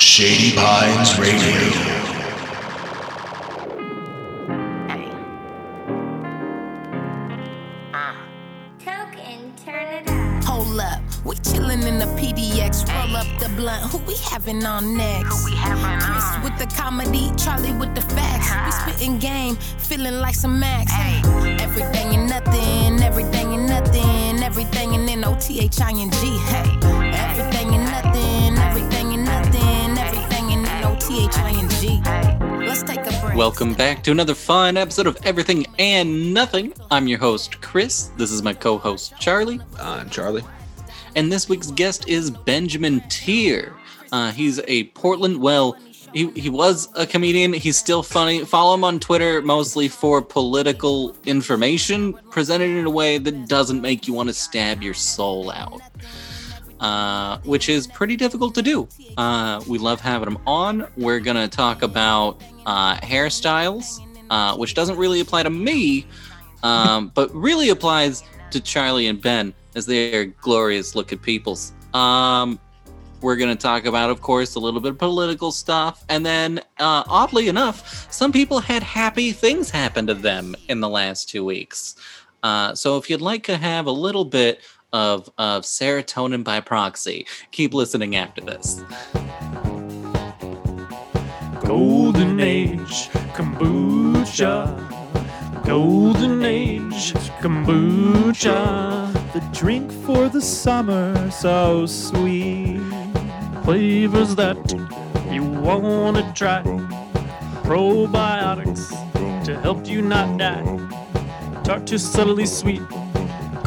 Shady Pines Radio. Token, turn it up. Hold up, we chillin' in the PDX. Roll up the blunt. Who we having on next? Chris with the comedy, Charlie with the facts. We spittin' game, feeling like some Max. Everything and nothing, everything and nothing, everything and N O T H I N G. Hey, everything and nothing, everything and nothing, everything and N O T H I N G. Let's take a break. Welcome back to another fun episode of Everything and Nothing. I'm your host, Chris. This is my co host, Charlie. I'm Charlie. And this week's guest is Benjamin Tier. Uh, he's a Portland, well, he, he was a comedian. He's still funny. Follow him on Twitter mostly for political information presented in a way that doesn't make you want to stab your soul out. Uh, which is pretty difficult to do. Uh, we love having them on. We're going to talk about uh, hairstyles, uh, which doesn't really apply to me, um, but really applies to Charlie and Ben as they are glorious looking peoples. Um, we're going to talk about, of course, a little bit of political stuff. And then, uh, oddly enough, some people had happy things happen to them in the last two weeks. Uh, so if you'd like to have a little bit of, of serotonin by proxy, keep listening after this. Golden Age kombucha. Golden Age kombucha. The drink for the summer, so sweet. Flavors that you want to try. Probiotics to help you not die. Tart to subtly sweet.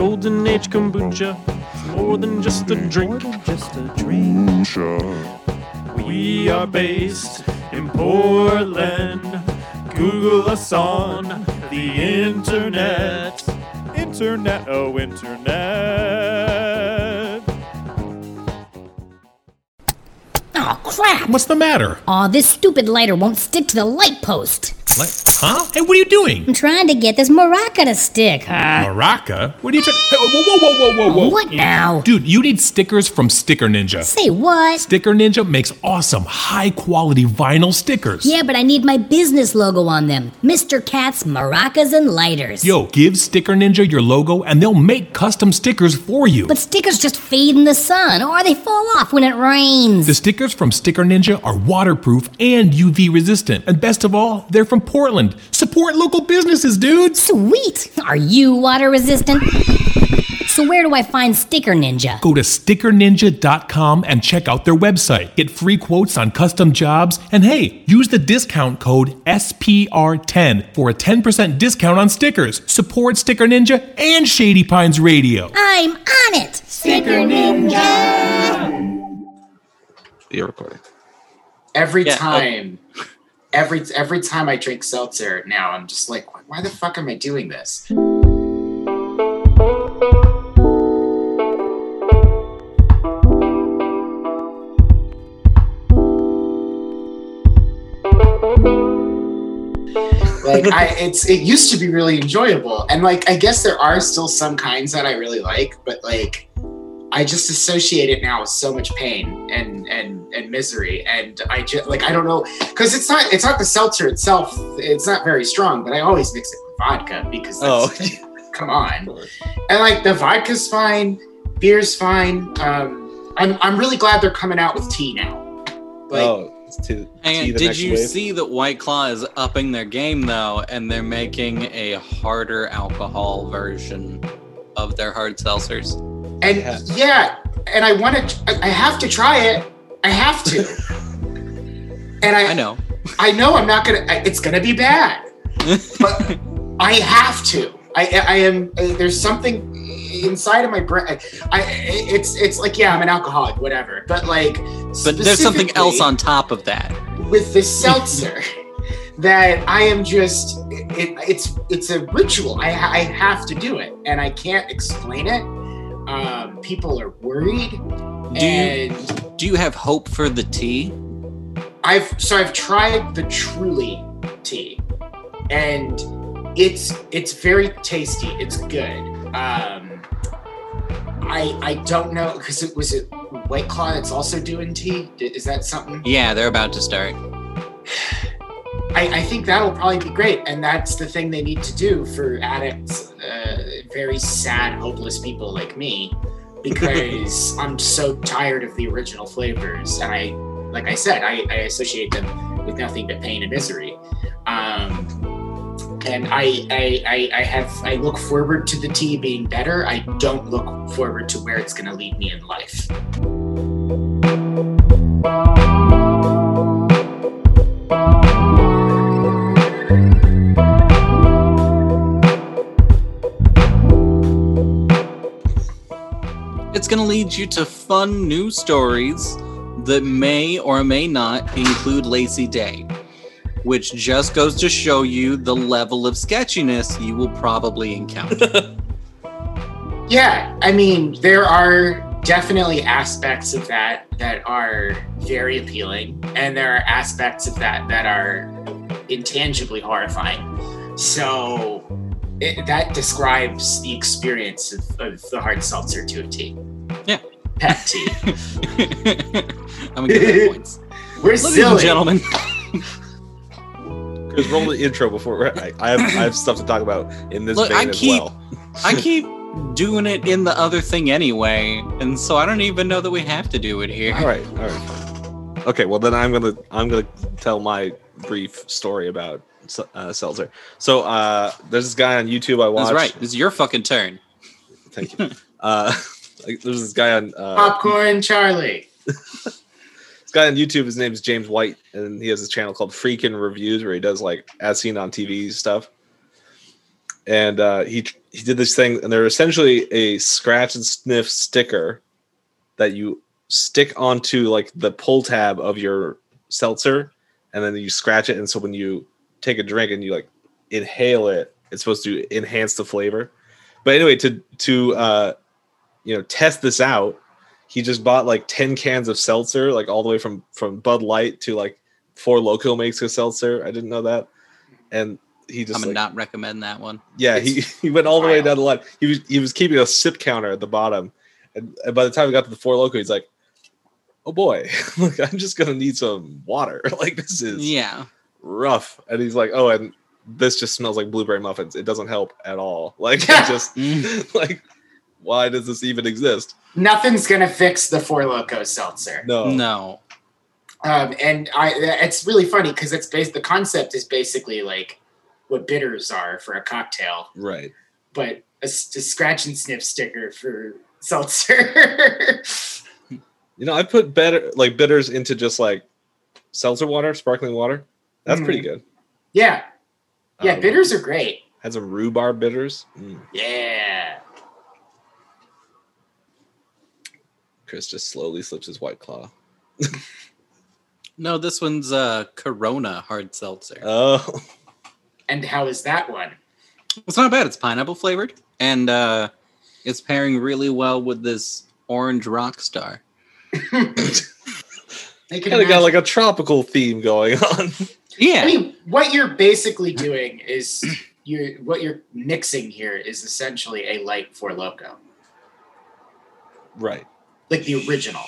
Golden Age kombucha. It's more than just a drink. Just a drink. We are based in Portland. Google us on the internet. Internet, oh, internet. Oh crap! What's the matter? Aw, this stupid lighter won't stick to the light post. Like, huh? Hey, what are you doing? I'm trying to get this maraca to stick. Uh, Maraca? What are you trying? Hey, whoa, whoa, whoa, whoa, whoa, whoa! what now? Dude, you need stickers from Sticker Ninja. Say what? Sticker Ninja makes awesome, high quality vinyl stickers. Yeah, but I need my business logo on them. Mr. Cat's Maracas and Lighters. Yo, give Sticker Ninja your logo and they'll make custom stickers for you. But stickers just fade in the sun, or they fall off when it rains. the stickers from Sticker Ninja are waterproof and UV resistant. And best of all, they're from Portland. Support local businesses, dudes. Sweet! Are you water resistant? So where do I find Sticker Ninja? Go to stickerninja.com and check out their website. Get free quotes on custom jobs. And hey, use the discount code SPR10 for a 10% discount on stickers. Support Sticker Ninja and Shady Pines Radio. I'm on it! Sticker You're recording. every Yeah, time every every time i drink seltzer now i'm just like why the fuck am i doing this like i it's it used to be really enjoyable and like i guess there are still some kinds that i really like but like I just associate it now with so much pain and and and misery, and I just like I don't know because it's not it's not the seltzer itself. It's not very strong, but I always mix it with vodka because that's, come on, and like the vodka's fine, beer's fine. Um, I'm I'm really glad they're coming out with tea now. Like oh, it's to, And did you wave. see that White Claw is upping their game though, and they're making a harder alcohol version of their hard seltzers? And Yeah. yeah, and I want to I have to try it. I have to. And I, I know. I know I'm not gonna. It's gonna be bad, but I have to. I, I am. uh, There's something inside of my brain. I, I. It's. It's like yeah, I'm an alcoholic, whatever. But like. But there's something else on top of that. with the seltzer that I am just. It, it's. It's a ritual. I. I have to do it, and I can't explain it. Um, people are worried, Do you do you have hope for the tea? I've so I've tried the Truly tea, and it's it's very tasty. It's good. Um, I I don't know because it was it White Claw that's also doing tea? Is that something? Yeah, they're about to start. I, I think that'll probably be great, and that's the thing they need to do for addicts, uh, very sad, hopeless people like me, because I'm so tired of the original flavors, and I, like I said, I, I associate them with nothing but pain and misery. Um, and I, I, I, I have, I look forward to the tea being better. I don't look forward to where it's going to lead me in life. It's going to lead you to fun new stories that may or may not include Lacey Day, which just goes to show you the level of sketchiness you will probably encounter. Yeah, I mean, there are definitely aspects of that that are very appealing, and there are aspects of that that are intangibly horrifying. So it, that describes the experience of, of the hard seltzer to a T. Yeah. Pet tea. I'm going to give that points. We're Ladies and silly. gentlemen, Chris, roll the intro before I, I have I have stuff to talk about in this Look, vein I as keep- well. I keep doing it in the other thing anyway, and so I don't even know that we have to do it here. All right, all right. Okay, well then I'm gonna I'm gonna tell my brief story about uh, seltzer. So uh, there's this guy on YouTube I watch. That's right. It's your fucking turn. Thank you. uh, like, there's this guy on uh, Popcorn Charlie. this guy on YouTube. His name is James White, and he has this channel called Freakin' Reviews where he does like as seen on TV stuff. And uh, he he did this thing, and they're essentially a scratch and sniff sticker that you stick onto like the pull tab of your seltzer, and then you scratch it. And so when you take a drink and you like inhale it, it's supposed to enhance the flavor. But anyway, to to uh, you know test this out, he just bought like 10 cans of seltzer like all the way from from bud light to like four loco makes a seltzer. I didn't know that. And he just. I'm like, not recommend that one. yeah he, he went all the way down the line. He was he was keeping a sip counter at the bottom. And, and by the time we got to the four loco he's like oh boy like i'm just gonna need some water. Like this is Yeah. rough. And he's like oh and this just smells like blueberry muffins. It doesn't help at all. Like it just Mm. like why does this even exist Nothing's gonna fix the Four Loco seltzer. no No. Um, and I, it's really funny because it's based. The concept is basically like what bitters are for a cocktail, right but a scratch and sniff sticker for seltzer. You know, I put better like bitters into just like seltzer water, sparkling water. That's pretty Mhm. good. yeah, yeah, Um, bitters are great. Had some rhubarb bitters. Mm. Yeah, Chris just slowly slips his white claw. No, this one's uh Corona hard seltzer. Oh, and how is that one? It's not bad. It's pineapple flavored, and uh it's pairing really well with this orange rock star. I kind of got like a tropical theme going on. Yeah. I mean, what you're basically doing is you're what you're mixing here is essentially a light four loco, right. Like the original.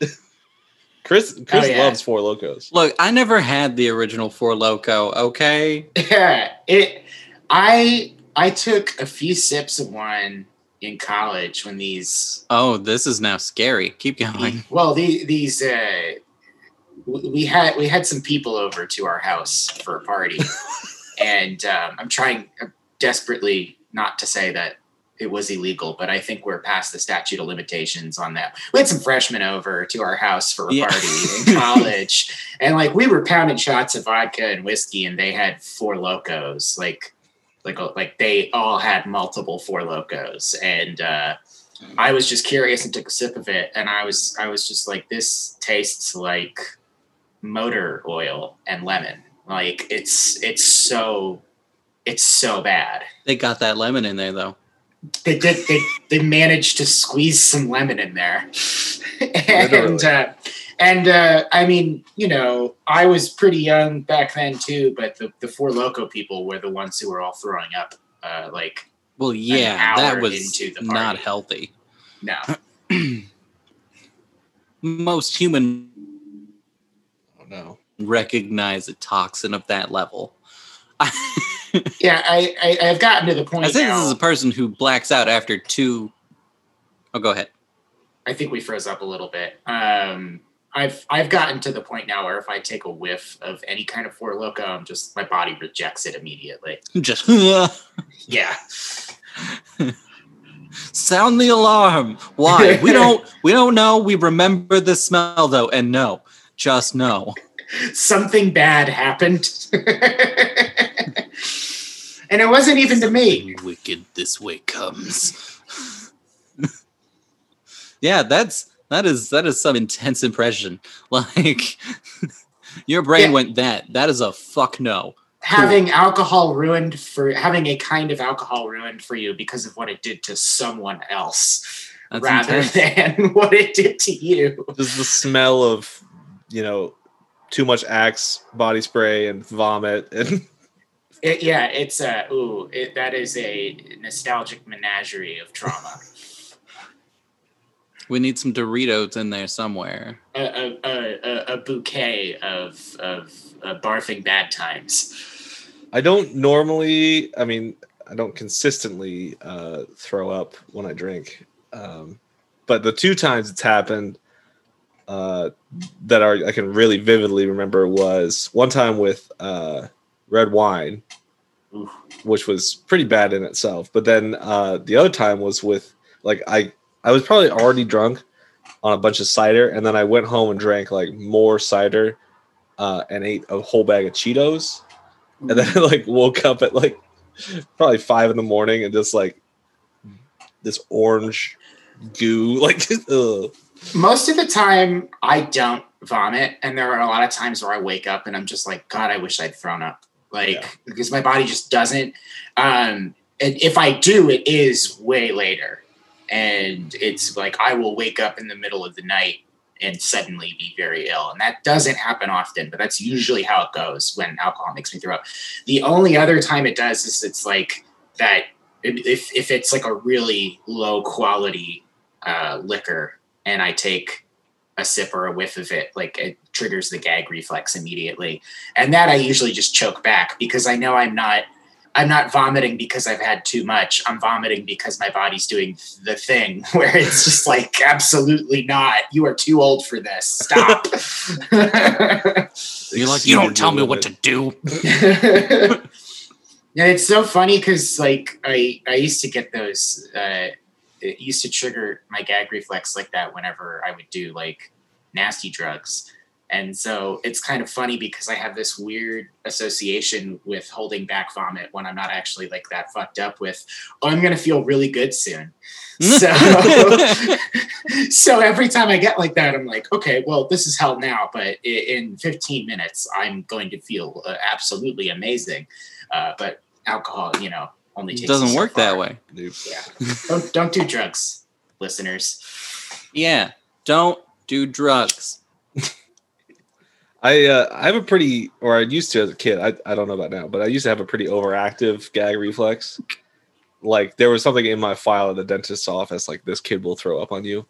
Chris Chris Oh, yeah. loves Four Locos. Look, I never had the original Four Loco. Okay. Yeah, it. I I took a few sips of one in college when these. Oh, this is now scary. Keep going. Well, the, these. Uh, we had we had some people over to our house for a party, and um, I'm trying desperately not to say that it was illegal, but I think we're past the statute of limitations on that. We had some freshmen over to our house for a Yeah. party in college, and like we were pounding shots of vodka and whiskey, and they had four locos, like like like they all had multiple four locos, and uh, I was just curious and took a sip of it, and I was I was just like, this tastes like motor oil and lemon. Like it's it's so it's so bad. They got that lemon in there though. They did they they managed to squeeze some lemon in there, and uh, and uh, I mean you know I was pretty young back then too, but the the four loco people were the ones who were all throwing up. Uh, like Well, yeah, that was into the not healthy. no, most human Oh no. recognize a toxin of that level. Yeah, I, I I've gotten to the point I think now. this is a person who blacks out after two. Oh, go ahead. I think we froze up a little bit. Um, I've I've gotten to the point now where if I take a whiff of any kind of four loco, I'm just my body rejects it immediately. Just Yeah, sound the alarm. Why? We don't. We don't know. We remember the smell though, and no, just no. something bad happened, and it wasn't even to me. Wicked this way comes. yeah, that's that is that is some intense impression. Like your brain Yeah. went that. That is a fuck no. Having alcohol ruined for having a kind of alcohol ruined for you because of what it did to someone else, That's rather intense. than what it did to you. Just the smell of, you know, too much Axe body spray and vomit and It, yeah, it's a ooh, it, that is a nostalgic menagerie of trauma. We need some Doritos in there somewhere. a, a, a, a- a bouquet of of uh, barfing bad times. I don't normally, I mean, I don't consistently uh, throw up when I drink. Um, but the two times it's happened uh, that are I can really vividly remember was one time with uh, red wine, Oof. which was pretty bad in itself. But then uh, the other time was with like I I was probably already drunk on a bunch of cider, and then I went home and drank like more cider uh, and ate a whole bag of Cheetos and then I like woke up at like probably five in the morning and just like this orange goo like ugh. Most of the time, I don't vomit, and there are a lot of times where I wake up and I'm just like, God, I wish I'd thrown up, like Yeah. because my body just doesn't. Um, and if I do, it is way later, and it's like I will wake up in the middle of the night and suddenly be very ill, and that doesn't happen often, but that's usually how it goes when alcohol makes me throw up. The only other time it does is it's like that if if it's like a really low quality uh, liquor and I take a sip or a whiff of it, like it triggers the gag reflex immediately. And that I usually just choke back because I know I'm not I'm not vomiting because I've had too much. I'm vomiting because my body's doing the thing where it's just like absolutely not. You are too old for this. Stop. You're like, you don't tell me what to do. and it's so funny because like I I used to get those uh it used to trigger my gag reflex like that whenever I would do like nasty drugs. And so it's kind of funny because I have this weird association with holding back vomit when I'm not actually like that fucked up with, oh, I'm gonna feel really good soon. So so every time I get like that, I'm like, okay, well, this is hell now, but in 15 minutes, I'm going to feel uh, absolutely amazing. Uh, but alcohol, you know, only takes It doesn't so work that way. Nope. Yeah, don't don't do drugs, listeners. Yeah, don't do drugs. I uh, I have a pretty, or I used to as a kid. I, I don't know about now, but I used to have a pretty overactive gag reflex. Like there was something in my file at the dentist's office, like this kid will throw up on you.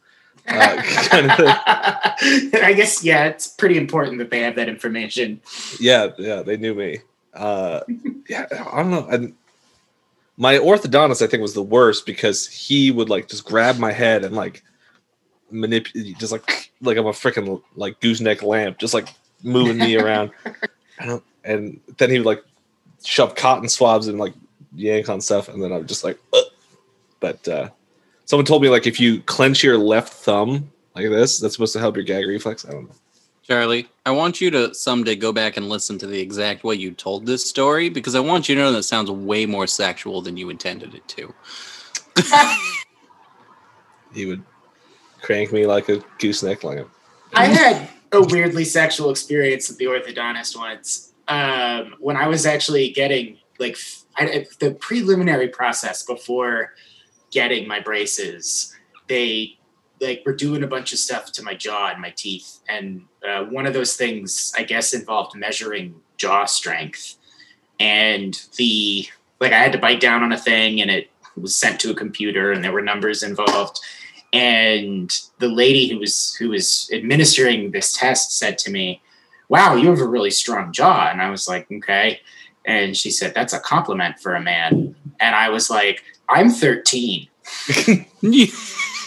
Uh, kind of. I guess yeah, it's pretty important that they have that information. Yeah, yeah, they knew me. Uh, yeah, I don't know. My orthodontist, I think, was the worst because he would like just grab my head and like manipulate, just like like I'm a freaking like gooseneck lamp, just like moving me around. And then he would like shove cotton swabs and like yank on stuff, and then I'm just like, Ugh. but uh, someone told me like if you clench your left thumb like this, that's supposed to help your gag reflex. I don't know. Charlie, I want you to someday go back and listen to the exact way you told this story because I want you to know that it sounds way more sexual than you intended it to. He would crank me like a gooseneck lamp. I had a weirdly sexual experience with the orthodontist once. Um, when I was actually getting like f- I, the preliminary process before getting my braces, they like were doing a bunch of stuff to my jaw and my teeth, and uh, one of those things I guess involved measuring jaw strength, and the like I had to bite down on a thing, and it was sent to a computer, and there were numbers involved, and the lady who was who was administering this test said to me, "Wow, you have a really strong jaw." And I was like, "Okay." And she said, "That's a compliment for a man." And I was like, "I'm 13."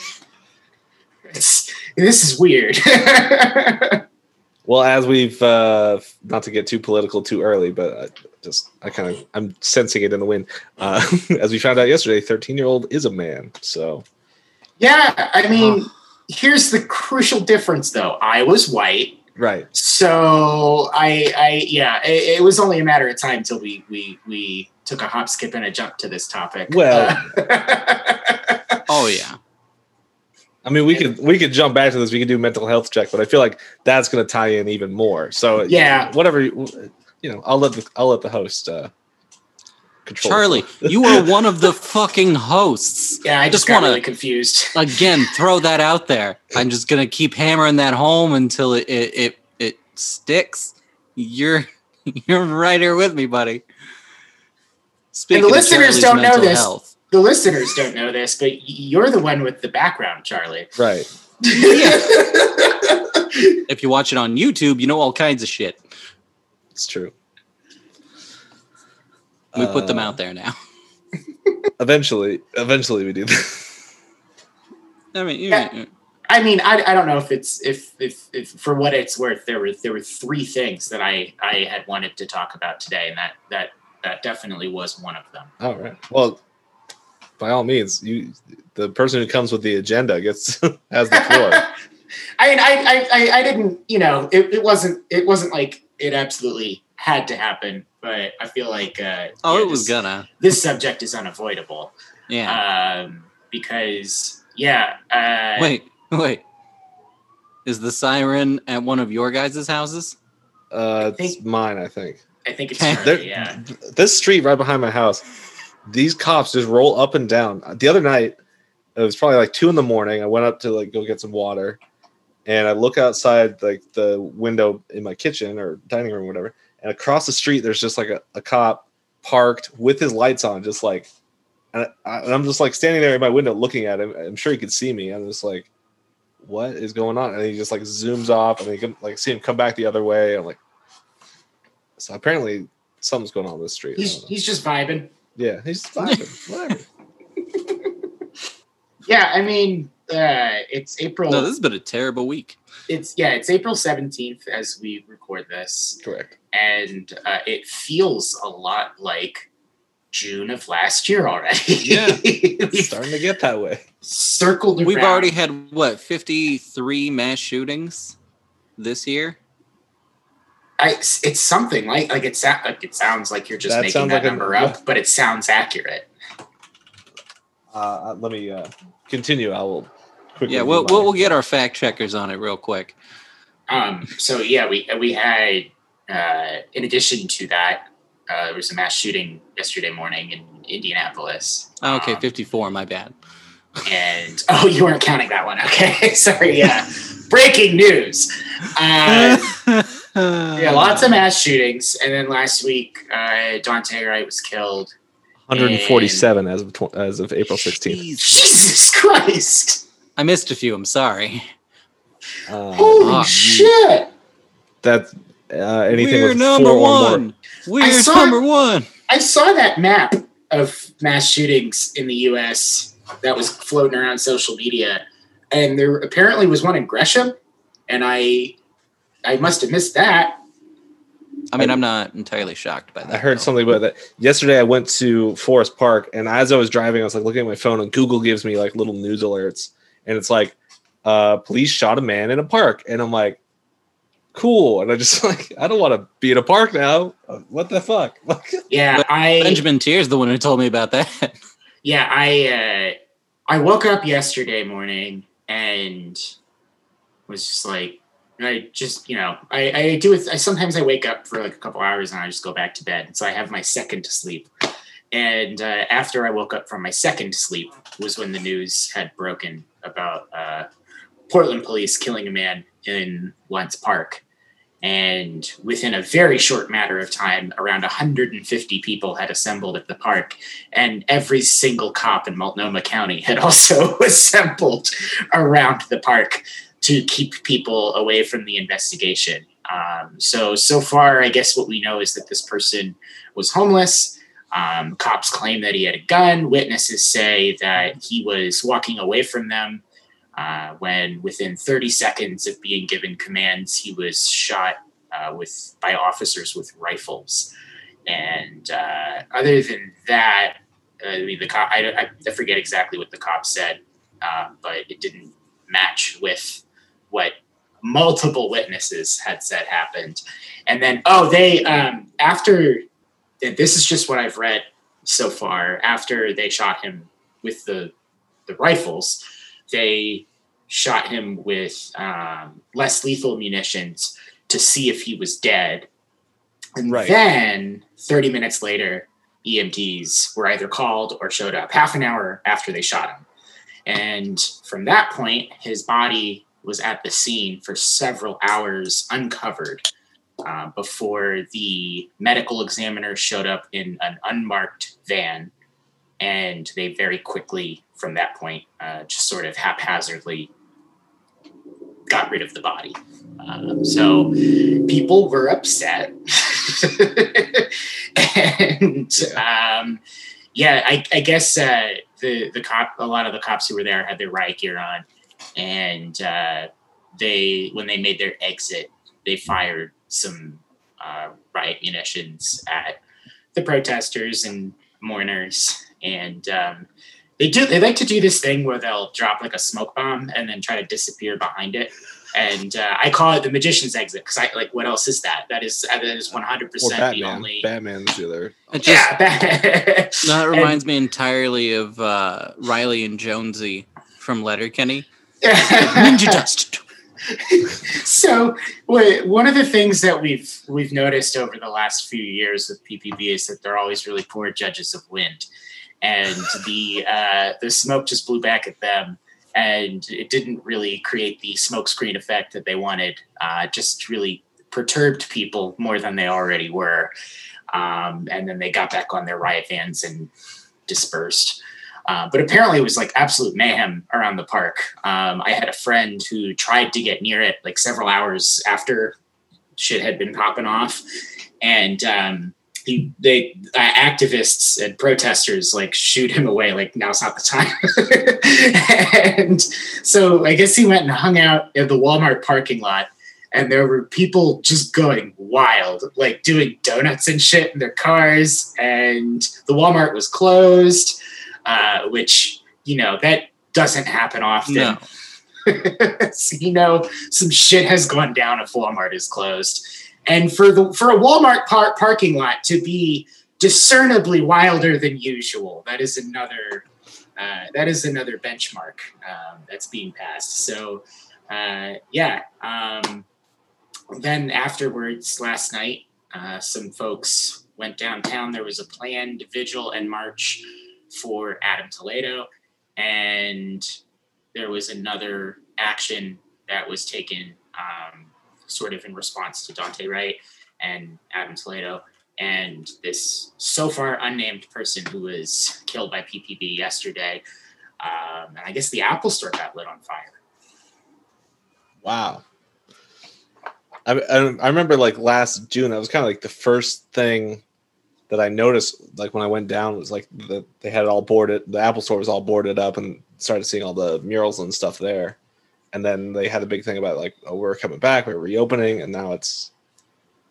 It's, this is weird. Well, as we've uh, not to get too political too early, but I just I kind of I'm sensing it in the wind. Uh, as we found out yesterday, 13 year old is a man. So yeah, I mean, here's the crucial difference, though. I was white, right, so I, I, yeah, it, it was only a matter of time until we, we, we took a hop, skip, and a jump to this topic. Well- Uh, Oh yeah. I mean we could we could jump back to this. We could do mental health check, but I feel like that's going to tie in even more. So Yeah. whatever you you know, I'll let the I'll let the host uh, control. Charlie, you are one of the fucking hosts. yeah, I just, Just wanna- really confused. Again, throw that out there. I'm just gonna keep hammering that home until it it it, it sticks. You're you're right here with me, buddy. Speaking of listeners Charlie's don't know this. health, The listeners don't know this, but you're the one with the background, Charlie. Right. if you watch it on YouTube, you know all kinds of shit. It's true. We put them Uh, out there now. Eventually, eventually we do that. I mean, you- Yeah. I mean, I, I don't know if it's if, if if for what it's worth, there were there were three things that I I had wanted to talk about today, and that that that definitely was one of them. All right. Well, by all means, you the person who comes with the agenda gets has the floor. I mean, I, I, I, I didn't, you know, it, it wasn't, it wasn't like it absolutely had to happen, but I feel like, uh, oh, yeah, it was this, gonna. this subject is unavoidable, Yeah. um, because, yeah, uh, wait, wait. Is the siren at one of your guys' houses? Uh, it's think- mine, I think. I think it's, Okay. Charlie, yeah, This street right behind my house, these cops just roll up and down. The other night, it was probably like two in the morning. I went up to like go get some water, and I look outside like the window in my kitchen or dining room, or whatever. And across the street, there's just like a, a cop parked with his lights on, just like, and, I, I'm just like standing there in my window looking at him. I'm sure he could see me. I'm just like, what is going on? And he just like zooms off, and you like see him come back the other way. I'm like, so apparently something's going on this street. He's, he's just vibing. Yeah, he's vibing. Whatever. Yeah. I mean, uh, it's April, No, this has been a terrible week. it's, yeah, it's April 17th as we record this. Correct. and uh, it feels a lot like June of last year already. Yeah. It's starting to get that way. circled around. We've already had what 53 mass shootings this year. I, it's something like like it, sa- like it sounds like you're just That making that like a- number up, but it sounds accurate. Uh, let me uh, continue. I will quickly. Yeah, we'll, we'll we'll get our fact checkers on it real quick. Um, so yeah, we we had uh, in addition to that, uh, there was a mass shooting yesterday morning in Indianapolis. Oh, okay, Um, 54. My bad. and oh, you weren't counting that one. Okay, sorry. Yeah, breaking news. Uh, Yeah, lots of mass shootings, and then last week, uh, Daunte Wright was killed. 147 as of tw- as of April 16th. Jesus Christ! I missed a few. I'm sorry. Uh, Holy Ah, shit! that uh, anything We're with number four or more. one. We're saw- number one. I saw that map of mass shootings in the U.S. that was floating around social media, and there apparently was one in Gresham, and I, I must have missed that. I mean, I'm not entirely shocked by that. I heard though. something about that yesterday. I went to Forest Park, and as I was driving, I was like looking at my phone, and Google gives me like little news alerts, and it's like, uh, "Police shot a man in a park," and I'm like, "Cool," and I just like, I don't want to be in a park now. Uh, What the fuck? Yeah, But I Benjamin Tier's the one who told me about that. yeah i uh i woke up yesterday morning and was just like i just you know i i do it i sometimes i wake up for like a couple hours and i just go back to bed. So i have my second to sleep. And uh, after i woke up from my second sleep was when the news had broken about uh portland police killing a man in Lents park. And within a very short matter of time, around 150 people had assembled at the park, and every single cop in Multnomah County had also assembled around the park to keep people away from the investigation. Um, so, so far, I guess what we know is that this person was homeless. Um, cops claim that he had a gun. Witnesses say that he was walking away from them uh, when, within 30 seconds of being given commands, he was shot uh, with by officers with rifles. And uh, other than that, I mean, the cop, I, I forget exactly what the cop said, uh, but it didn't match with what multiple witnesses had said happened. And then, oh, they, um, after, this is just what I've read so far, after they shot him with the, the rifles, they shot him with um, less lethal munitions to see if he was dead. And Right. then 30 minutes later, EMTs were either called or showed up half an hour after they shot him. And from that point, his body was at the scene for several hours uncovered uh, before the medical examiner showed up in an unmarked van. And they very quickly, from that point, uh, just sort of haphazardly got rid of the body. Um, so people were upset. and um, yeah, I, I guess uh, the the cop, a lot of the cops who were there had their riot gear on, and uh, they when they made their exit, they fired some uh, riot munitions at the protesters and mourners, and um, they do they like to do this thing where they'll drop like a smoke bomb and then try to disappear behind it. And uh, I call it the magician's exit because I like what else is that? That is that is one hundred percent the Batman. only. Batman's the other. It just, Yeah, that, that reminds me entirely of uh, Riley and Jonesy from Letterkenny. Ninja dust. so wait, one of the things that we've we've noticed over the last few years with PPB is that they're always really poor judges of wind, and the uh, the smoke just blew back at them, and it didn't really create the smoke screen effect that they wanted. Uh, just really perturbed people more than they already were, um, and then they got back on their riot vans and dispersed. Uh, but apparently, it was like absolute mayhem around the park. Um, I had a friend who tried to get near it like several hours after shit had been popping off, and um, he, they uh, activists and protesters like shoot him away. Like now's not the time. and so I guess he went and hung out in the Walmart parking lot. And there were people just going wild, like doing donuts and shit in their cars. And the Walmart was closed uh, which you know that doesn't happen often. No. so, you know, some shit has gone down if Walmart is closed, and for the for a Walmart par- parking lot to be discernibly wilder than usual, that is another uh, that is another benchmark um, that's being passed. So, uh, yeah. Um, then afterwards, last night, uh, some folks went downtown. There was a planned vigil and march for Adam Toledo, and there was another action that was taken um, sort of in response to Daunte Wright and Adam Toledo. And this so far unnamed person who was killed by PPB yesterday. Um, and I guess the Apple store got lit on fire. Wow. I, I, I remember like last June, that was kind of like the first thing that I noticed, like when I went down, was like the, they had it all boarded. The Apple store was all boarded up, and started seeing all the murals and stuff there. And then they had a big thing about like, oh, we're coming back, we're reopening, and now it's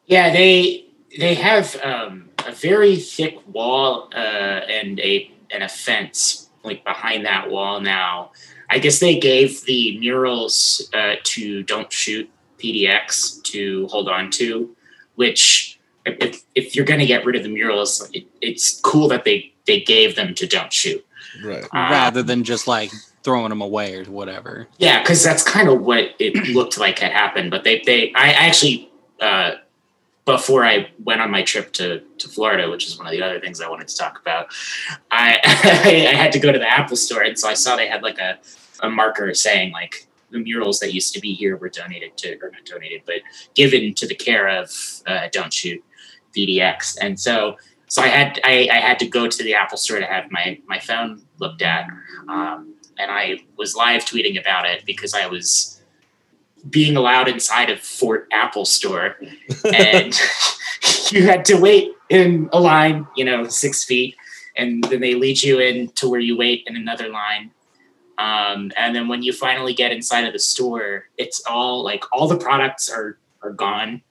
Yeah, they they have um, a very thick wall uh, and a and a fence like behind that wall now. I guess they gave the murals uh, to Don't Shoot PDX to hold on to, which if, if you're going to get rid of the murals, it, it's cool that they they gave them to Don't Shoot. right. Uh, rather than just like throwing them away or whatever. Yeah, because that's kind of what it looked like had happened. But they, they, I actually, uh, before I went on my trip to to Florida, which is one of the other things I wanted to talk about, I I had to go to the Apple store, and so I saw they had like a a marker saying like the murals that used to be here were donated to, or not donated, but given to the care of uh, Don't Shoot PDX. And so, so I had I, I had to go to the Apple store to have my my phone looked at, um, and I was live tweeting about it because I was being allowed inside of Fort Apple store, and you had to wait in a line, you know, six feet, and then they lead you in to where you wait in another line. Um, and then when you finally get inside of the store, it's all like all the products are are gone.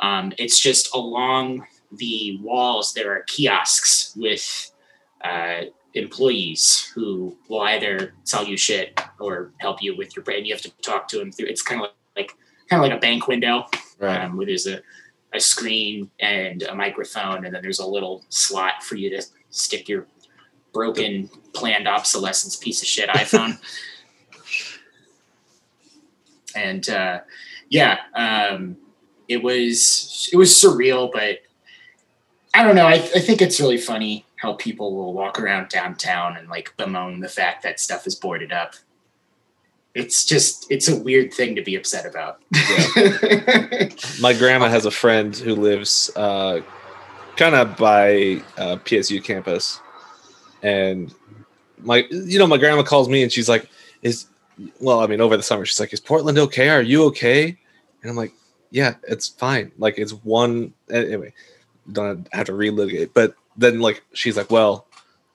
Um, it's just along the walls there are kiosks with uh, employees who will either sell you shit or help you with your brand. You have to talk to them through. It's kind of like, kind of like a bank window Right. um, where there's a, a screen and a microphone, and then there's a little slot for you to stick your broken, planned obsolescence piece of shit iPhone. and uh, yeah, um, it was it was surreal, but I don't know. I, I think it's really funny how people will walk around downtown and like bemoan the fact that stuff is boarded up. It's just it's a weird thing to be upset about. My grandma has a friend who lives uh, kind of by uh, PSU campus, and my you know my grandma calls me and she's like, "Is well, I mean, over the summer she's like, is Portland okay? Are you okay?" And I'm like, "Yeah, it's fine. Like it's one anyway. Don't have to relitigate." But then like she's like, "Well,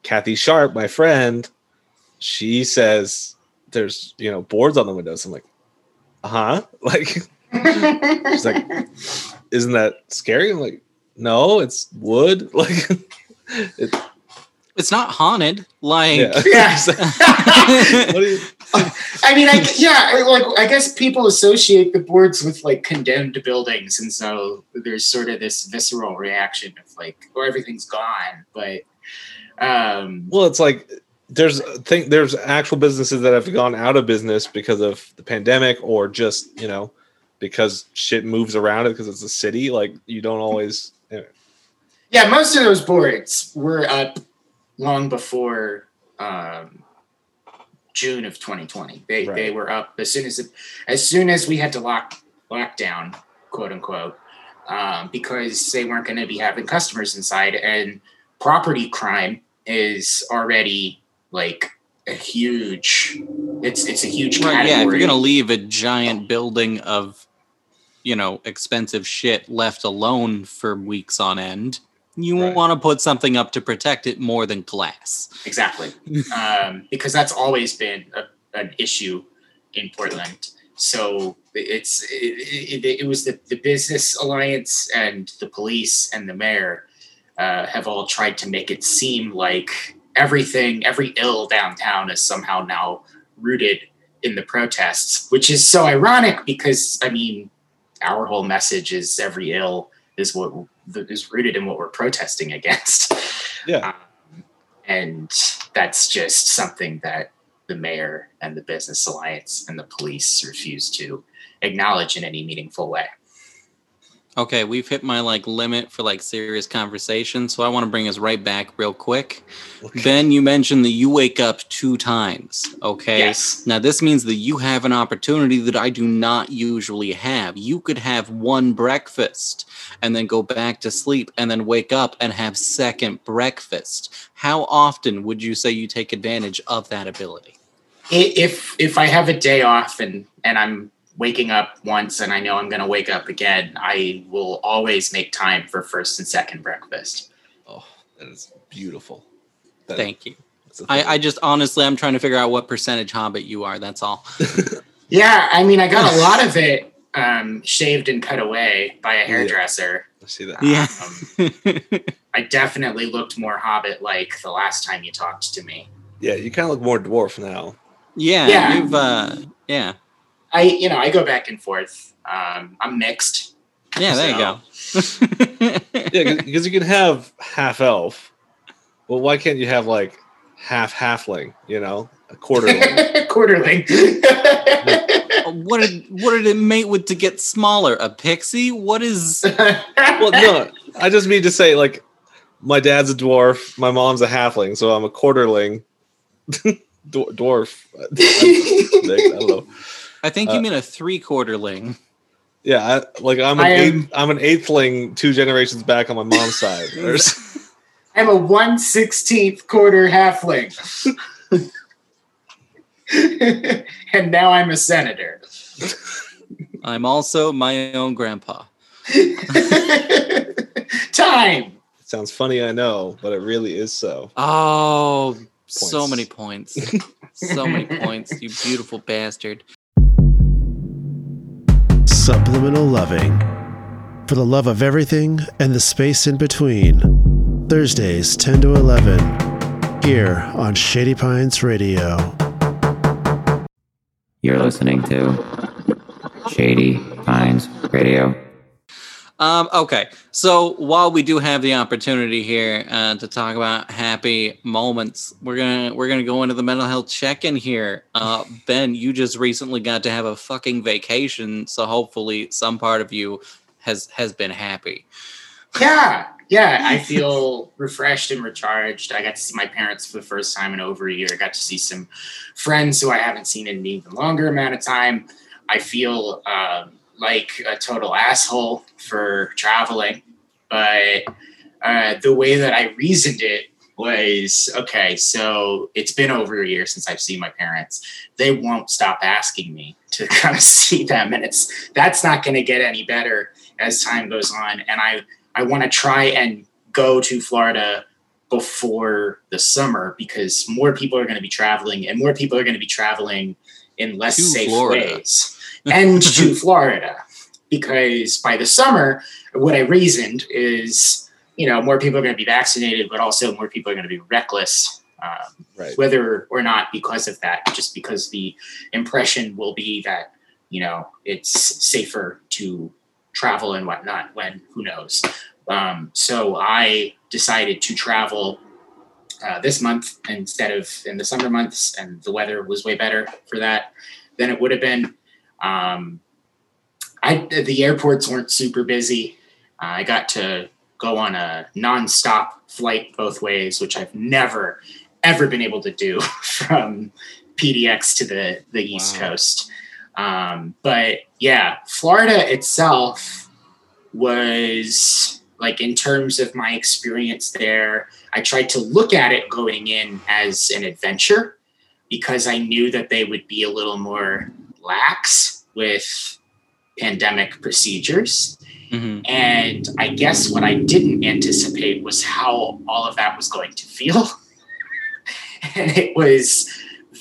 Kathy Sharp, my friend, she says there's you know boards on the windows." I'm like, "Uh huh." Like. She's like, "Isn't that scary?" I'm like, "No, it's wood." Like, it, It's not haunted. Like yeah. Yeah. you? I mean, I, yeah, like I guess people associate the boards with like condemned buildings, and so there's sort of this visceral reaction of like, "Oh, everything's gone." But um, Well, it's like there's think there's actual businesses that have gone out of business because of the pandemic, or just you know because shit moves around it because it's a city. Like you don't always. anyway. yeah, most of those boards were up long before um, June of 2020. They they were up as soon as as soon as we had to lock lock down, quote unquote, um, because they weren't going to be having customers inside, and property crime is already like a huge. It's it's a huge Right, category. yeah, if you're gonna leave a giant building of, you know, expensive shit left alone for weeks on end, you Right. want to put something up to protect it more than glass. Exactly. um, because that's always been a, an issue in Portland. So it's it, it, it was the, the business alliance and the police and the mayor uh, have all tried to make it seem like everything, every ill downtown is somehow now rooted in the protests, which is so ironic because I mean, our whole message is every ill is what is rooted in what we're protesting against. Yeah. Um, and that's just something that the mayor and the business alliance and the police refuse to acknowledge in any meaningful way. Okay, we've hit my like limit for like serious conversation, so I want to bring us right back real quick. Ben, you mentioned that you wake up two times. Okay. Yes. Now this means that you have an opportunity that I do not usually have. You could have one breakfast and then go back to sleep and then wake up and have second breakfast. How often would you say you take advantage of that ability? If if I have a day off and and I'm waking up once and I know I'm going to wake up again, I will always make time for first and second breakfast. Oh, that is beautiful. That- Thank you. that's the thing. I, I just honestly I'm trying to figure out what percentage hobbit you are. That's all. Yeah, I mean, I got a lot of it um, shaved and cut away by a hairdresser. I see that. Yeah. Um, I definitely looked more hobbit like the last time you talked to me. Yeah, you kind of look more dwarf now. Yeah, Yeah. you've uh yeah. I, you know, I go back and forth. Um, I'm mixed. Yeah, there So- you go. Yeah, because you can have half elf. Well, why can't you have like half halfling? You know, a quarterling. Quarterling. what did what did it mate with to get smaller? A pixie? What is well, no, I just mean to say like my dad's a dwarf, my mom's a halfling, so I'm a quarterling. Dwarf. I don't know. I think you Uh, mean a three quarterling. Yeah, I, like I'm an I am- eighth, I'm an eighthling two generations back on my mom's side. There's- I'm a one sixteenth quarter halfling. and now I'm a senator. I'm also my own grandpa. Time. sounds funny, I know, but it really is so. Oh, so many points. so many points, you beautiful bastard. Subliminal Loving. For the love of everything and the space in between. Thursdays, 10 to 11. Here on Shady Pines Radio. You're listening to Shady Pines Radio. Um, okay, so while we do have the opportunity here uh, to talk about happy moments, we're gonna we're gonna go into the mental health check-in here. Uh, ben, you just recently got to have a fucking vacation, so hopefully some part of you has has been happy. Yeah. Yeah. I feel refreshed and recharged. I got to see my parents for the first time in over a year. I got to see some friends who I haven't seen in an even longer amount of time. I feel um, like a total asshole for traveling, but uh, the way that I reasoned it was okay, so it's been over a year since I've seen my parents. They won't stop asking me to kind of see them, and it's that's not going to get any better as time goes on. And I I want to try and go to Florida before the summer because more people are going to be traveling, and more people are going to be traveling in less To safe Florida. ways and to Florida because by the summer, what I reasoned is, you know, more people are going to be vaccinated, but also more people are going to be reckless, um, Right. whether or not because of that, just because the impression will be that, you know, it's safer to travel and whatnot when who knows. Um, so I decided to travel uh, this month instead of in the summer months, and the weather was way better for that than it would have been. Um, I the airports weren't super busy. Uh, I got to go on a nonstop flight both ways, which I've never ever been able to do from PDX to the the East Wow. Coast. Um, but yeah, Florida itself was like in terms of my experience there. I tried to look at it going in as an adventure because I knew that they would be a little more lax with pandemic procedures. hmm And I guess what I didn't anticipate was how all of that was going to feel. and it was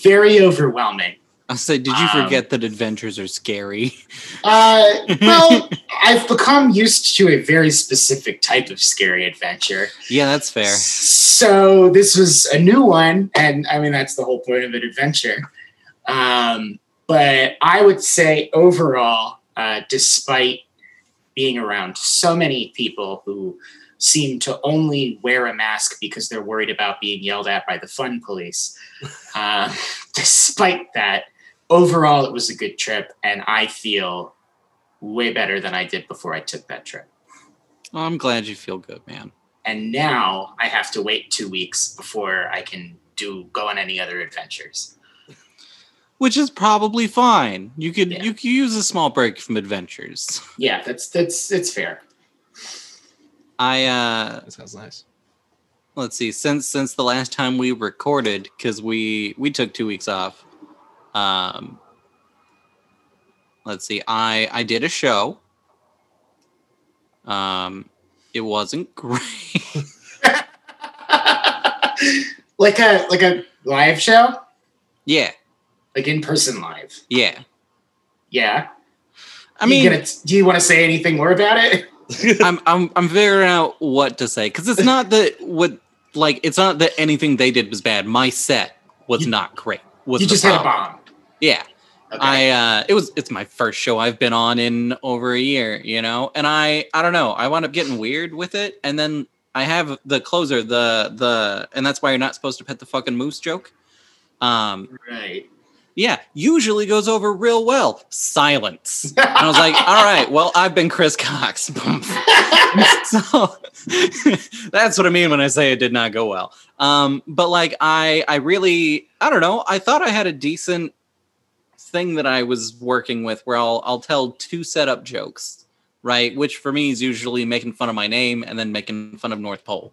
very overwhelming. I said, did you Um, forget that adventures are scary? Uh, well, I've become used to a very specific type of scary adventure. Yeah, that's fair. So this was a new one, and I mean that's the whole point of an adventure. Um, but I would say overall, uh, despite being around so many people who seem to only wear a mask because they're worried about being yelled at by the fun police, uh, despite that, overall it was a good trip, and I feel way better than I did before I took that trip. Oh, I'm glad you feel good, man. and now I have to wait two weeks before I can do go on any other adventures. Which is probably fine. You could Yeah. you could use a small break from adventures. Yeah, that's that's it's fair. I uh That sounds nice. let's see since since the last time we recorded because we we took two weeks off um let's see i i did a show um it wasn't great like a like a live show, yeah like in person live. yeah Yeah. i mean gonna, do you want to say anything more about it? i'm i'm i'm figuring out what to say because it's not that what like it's not that anything they did was bad my set was You- not great was you just had a bomb. yeah Okay. I uh it was it's my first show I've been on in over a year, you know, and I I don't know I wound up getting weird with it, and then I have the closer the the and that's why you're not supposed to pet the fucking moose joke. Um, right. Yeah, usually goes over real well. Silence. And I was like, all right, well I've been Chris Cox. so that's what I mean when I say it did not go well. Um, but like I I really I don't know I thought I had a decent thing that I was working with where I'll I'll tell two setup jokes, right? Which for me is usually making fun of my name and then making fun of North Pole.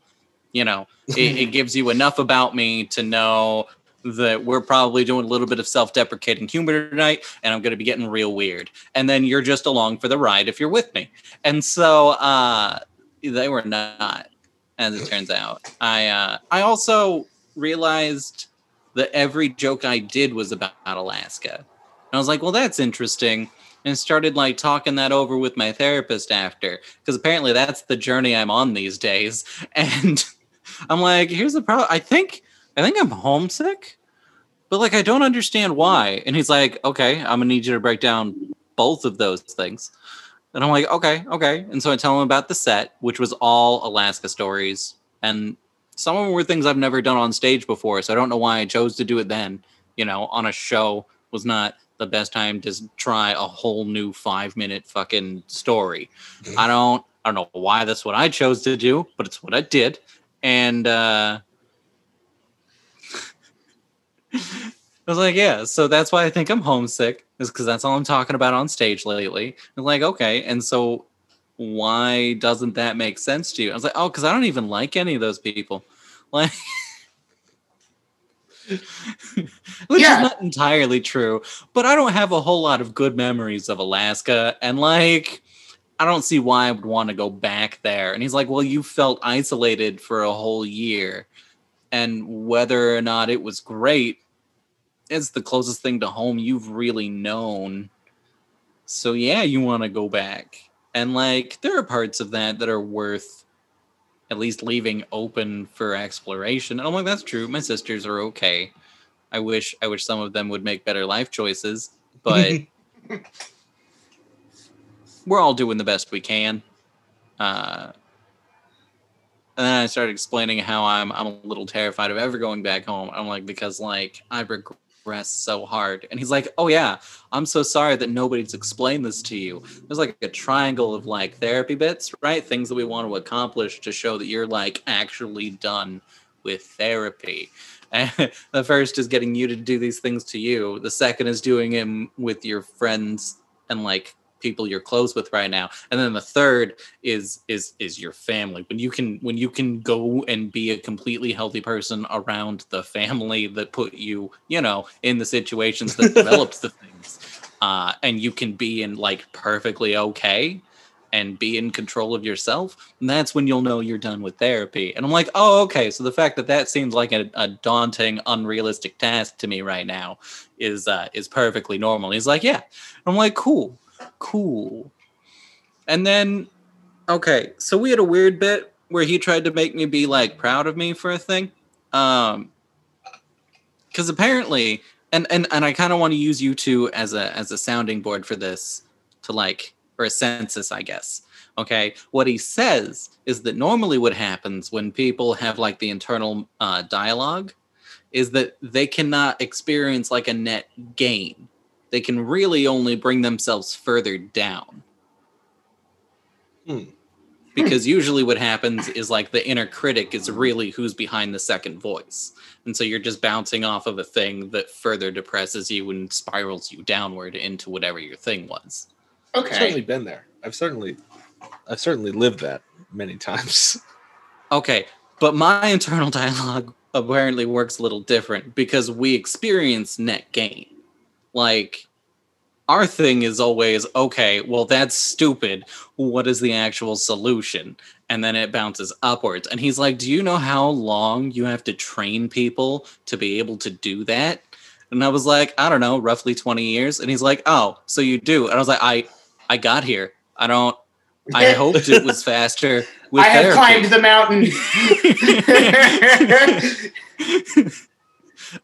You know, it, it gives you enough about me to know that we're probably doing a little bit of self-deprecating humor tonight and i'm going to be getting real weird. And then you're just along for the ride if you're with me. And so uh they were not as it turns out. I uh i also realized that every joke i did was about alaska. And i was like well that's interesting and started like talking that over with my therapist after because apparently that's the journey i'm on these days. And i'm like here's the problem i think I think I'm homesick, but like I don't understand why. And he's like, okay, I'm gonna need you to break down both of those things. And I'm like, okay, okay. And so I tell him about the set, which was all Alaska stories, and some of them were things I've never done on stage before. So I don't know why I chose to do it then. You know, on a show was not the best time to try a whole new five minute fucking story. I don't I don't know why that's what I chose to do, but it's what I did. And uh I was like, yeah, so that's why I think I'm homesick, is because that's all I'm talking about on stage lately. I'm like, okay, and so why doesn't that make sense to you? I was like, oh, because I don't even like any of those people. Like, which Yeah. is not entirely true, but I don't have a whole lot of good memories of Alaska, and like, I don't see why I would want to go back there. And he's like, well, you felt isolated for a whole year and whether or not it was great it's the closest thing to home you've really known. So yeah you want to go back. And like there are parts of that that are worth at least leaving open for exploration. And i'm like that's true. My sisters are okay. I wish i wish some of them would make better life choices but we're all doing the best we can. Uh and then I started explaining how I'm I'm a little terrified of ever going back home. I'm like because like I regress so hard. And he's like, "Oh yeah, I'm so sorry that nobody's explained this to you." There's like a triangle of like therapy bits, right? Things that we want to accomplish to show that you're like actually done with therapy. The first is getting you to do these things to you. The second is doing them with your friends and like people you're close with right now. And then the third is is is your family. When you can when you can go and be a completely healthy person around the family that put you you know in the situations that developed the things uh and you can be in like perfectly okay and be in control of yourself and that's when you'll know you're done with therapy. And i'm like oh okay so the fact that that seems like a, a daunting unrealistic task to me right now is uh is perfectly normal. He's like yeah. I'm like cool cool. And then, okay, so we had a weird bit where he tried to make me be like proud of me for a thing. Um, because apparently, and and and I kind of want to use you two as a as a sounding board for this to like or a census, I guess. Okay, what he says is that normally what happens when people have like the internal uh, dialogue is that they cannot experience like a net gain they can really only bring themselves further down. Hmm. Because usually what happens is like the inner critic is really who's behind the second voice. And so you're just bouncing off of a thing that further depresses you and spirals you downward into whatever your thing was. Okay. I've certainly been there. I've certainly, I've certainly lived that many times. Okay, but my internal dialogue apparently works a little different because we experience net gain. Like, our thing is always, okay, well, that's stupid. What is the actual solution? And then it bounces upwards. And he's like, Do you know how long you have to train people to be able to do that? And I was like, I don't know, roughly 20 years. And he's like, Oh, so you do. And I was like, I I got here. I don't I hoped it was faster with I have therapy. climbed the mountain.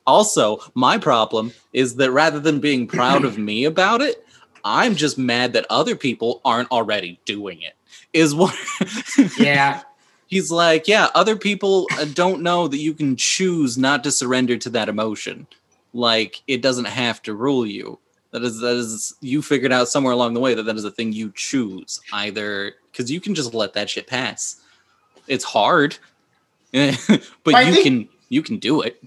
Also, my problem is that rather than being proud of me about it, I'm just mad that other people aren't already doing it. Is what yeah. he's like, yeah, other people uh, don't know that you can choose not to surrender to that emotion. Like it doesn't have to rule you. That is that is you figured out somewhere along the way that that is a thing you choose either because you can just let that shit pass. It's hard, but I you think- can you can do it.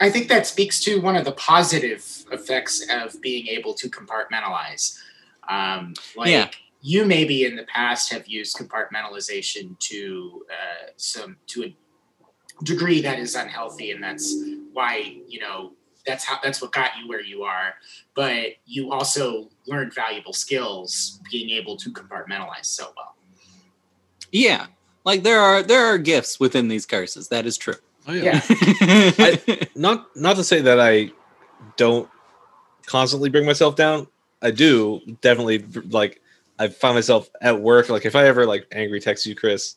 I think that speaks to one of the positive effects of being able to compartmentalize. Um, like Yeah. you maybe in the past have used compartmentalization to uh, some to a degree that is unhealthy, and that's why you know that's how that's what got you where you are. But you also learned valuable skills being able to compartmentalize so well. Yeah. Like there are there are gifts within these curses. That is true. Oh Yeah. not not to say that I don't constantly bring myself down. I do definitely like I find myself at work like if I ever like angry text you, Chris,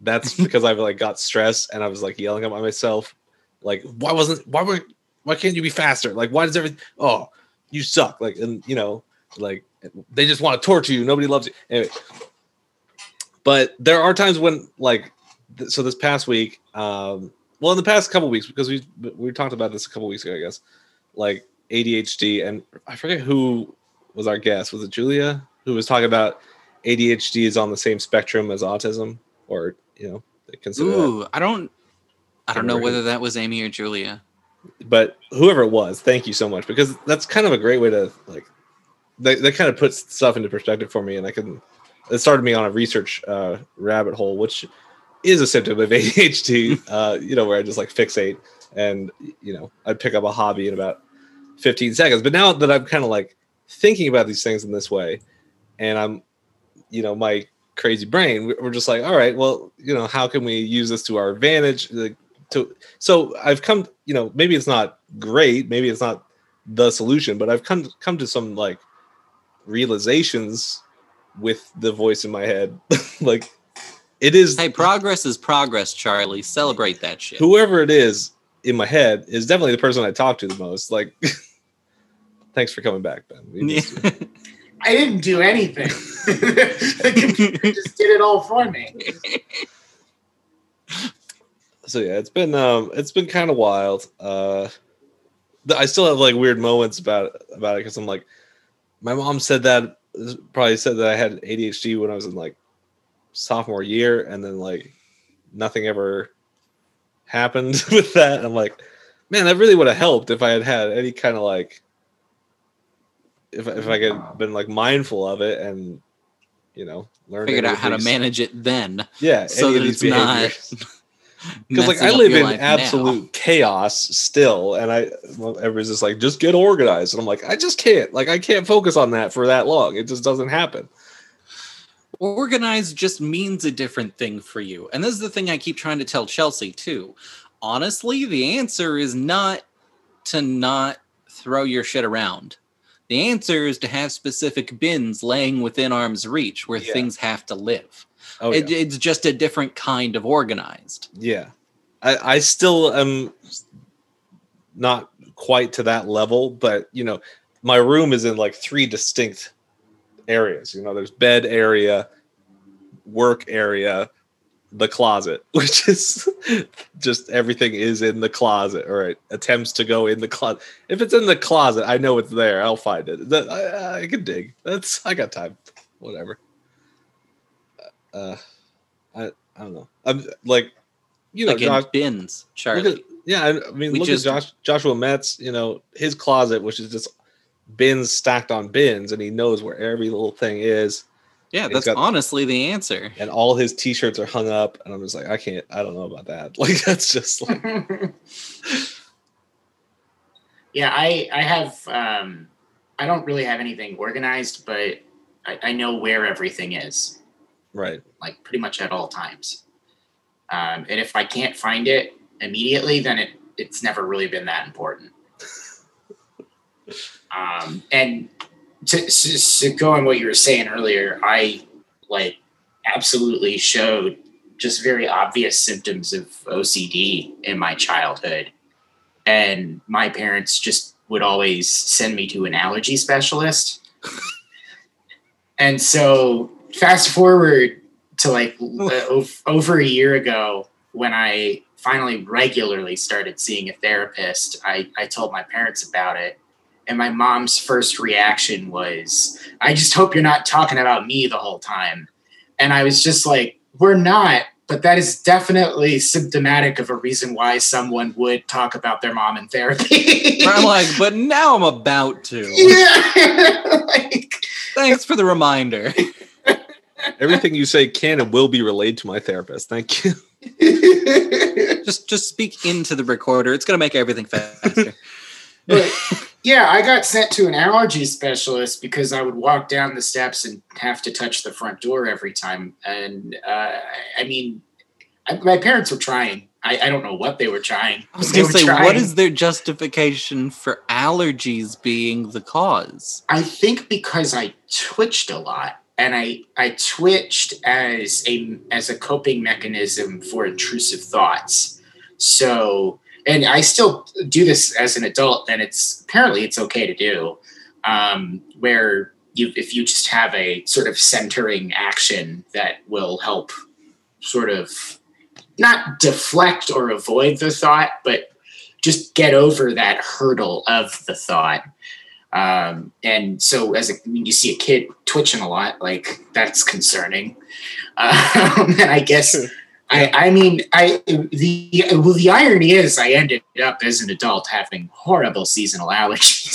that's because I've like got stressed and I was like yelling at myself, like why wasn't why were why can't you be faster? Like why does everything? Oh, you suck. Like and you know like they just want to torture you. Nobody loves you. Anyway, but there are times when like th- so this past week um well in the past couple weeks because we we talked about this a couple weeks ago i guess like adhd and i forget who was our guest was it julia who was talking about adhd is on the same spectrum as autism or you know they consider that. Ooh, I don't I don't know whether that was Amy or Julia. but whoever it was thank you so much because that's kind of a great way to like that, that kind of puts stuff into perspective for me and i can it started me on a research uh, rabbit hole which is a symptom of adhd uh, you know where i just like fixate and you know i pick up a hobby in about 15 seconds. But now that i'm kind of like thinking about these things in this way and i'm you know my crazy brain we- we're just like all right well you know how can we use this to our advantage? Like, to so i've come you know maybe it's not great maybe it's not the solution but i've come come to some like realizations with the voice in my head. Like it is Hey, progress is progress, Charlie. Celebrate that shit. whoever it is in my head is definitely the person i talk to the most like thanks for coming back ben We missed you. I didn't do anything. the computer just did it all for me. so yeah it's been um it's been kind of wild uh i still have like weird moments about about it because i'm like my mom said that probably said that i had adhd when i was in like sophomore year and then like nothing ever happened with that and i'm like man that really would have helped if i had had any kind of like if, if i had been like mindful of it and you know learn Figured out how to manage it then. yeah so that it's these not because like I live in life now. absolute chaos still, and I well, everybody's just like, just get organized, and I'm like, I just can't, like, I can't focus on that for that long. It just doesn't happen. Organized just means a different thing for you. And this is the thing I keep trying to tell Chelsea too. Honestly, the answer is not to not throw your shit around. The answer is to have specific bins laying within arm's reach where Yeah. things have to live. Oh It- yeah, it's just a different kind of organized. yeah. I I still am not quite to that level, but you know, my room is in like three distinct areas. You know, there's bed area, work area, the closet, which is just everything is in the closet or it attempts to go in the closet. If it's in the closet, I know it's there. I'll find it. That I, I can dig. That's I got time. Whatever. Uh, I I don't know. I'm like, you know, like in Josh, bins, Charlie. at, yeah, I, I mean, We look just- at Josh, Joshua Metz. You know, his closet, which is just bins stacked on bins, and he knows where every little thing is. yeah, he's that's got- honestly the answer. And all his T-shirts are hung up, and I'm just like, I can't. I don't know about that. Like, that's just like, yeah, I I have um I don't really have anything organized, but I, I know where everything is, right. like pretty much at all times. Um, and if I can't find it immediately, then it it's never really been that important. Um, and to, to, to go on what you were saying earlier, I like absolutely showed just very obvious symptoms of OCD in my childhood. And my parents just would always send me to an allergy specialist. and so, fast forward to like uh, over a year ago when I finally regularly started seeing a therapist, I, I told my parents about it. And my mom's first reaction was, I just hope you're not talking about me the whole time. And I was just like, we're not. but that is definitely symptomatic of a reason why someone would talk about their mom in therapy. I'm like, but now I'm about to. yeah. like, Thanks for the reminder. Everything you say can and will be relayed to my therapist. Thank you. Just just speak into the recorder. It's gonna make everything faster. but yeah, I got sent to an allergy specialist because I would walk down the steps and have to touch the front door every time. And uh, I mean, I, my parents were trying. I, I don't know what they were trying. I was gonna say, what trying. is their justification for allergies being the cause? I think because I twitched a lot and I I twitched as a as a coping mechanism for intrusive thoughts. So and I still do this as an adult and it's apparently it's okay to do. Um, where you if you just have a sort of centering action that will help sort of not deflect or avoid the thought, but just get over that hurdle of the thought. Um, and so as a, when you see a kid twitching a lot, like that's concerning. Um, and I guess, I, I mean, I, the, well, the irony is I ended up as an adult having horrible seasonal allergies.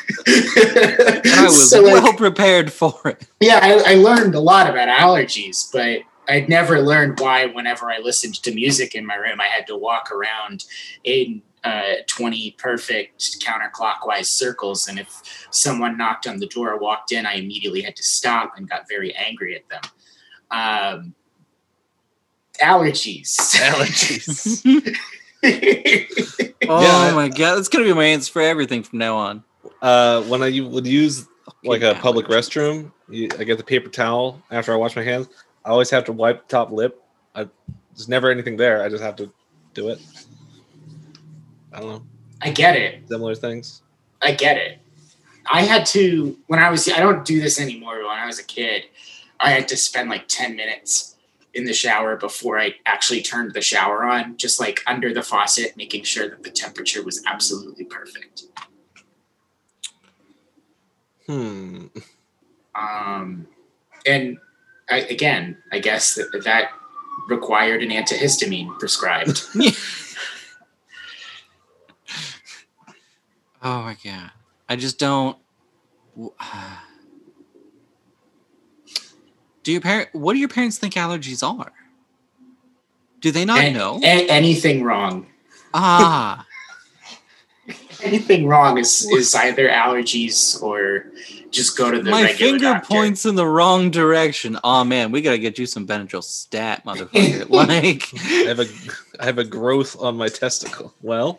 So, I was So, like, well prepared for it. yeah, I, I learned a lot about allergies, but I'd never learned why whenever I listened to music in my room, I had to walk around in uh, 20 perfect counterclockwise circles. And if someone knocked on the door or walked in, I immediately had to stop and got very angry at them. Um, allergies. Allergies. Oh Yeah. my god, that's gonna be my answer for everything from now on. Uh, when I would use like a public restroom, you, I get the paper towel after I wash my hands. I always have to wipe the top lip. I, there's never anything there. I just have to do it. I don't know. I get it. Similar things. I get it. I had to when I was I don't do this anymore. When I was a kid, I had to spend like ten minutes in the shower before I actually turned the shower on, just like under the faucet, making sure that the temperature was absolutely perfect. Hmm. Um, and I, again, I guess that that required an antihistamine prescribed. Oh my god, I just don't. Do your parent? What do your parents think allergies are? Do they not A- know? a- anything wrong? ah, Anything wrong is is either allergies or just go to the my regular finger doctor. points in the wrong direction. Oh man, we gotta get you some Benadryl stat, motherfucker. like, I have a I have a growth on my testicle. Well,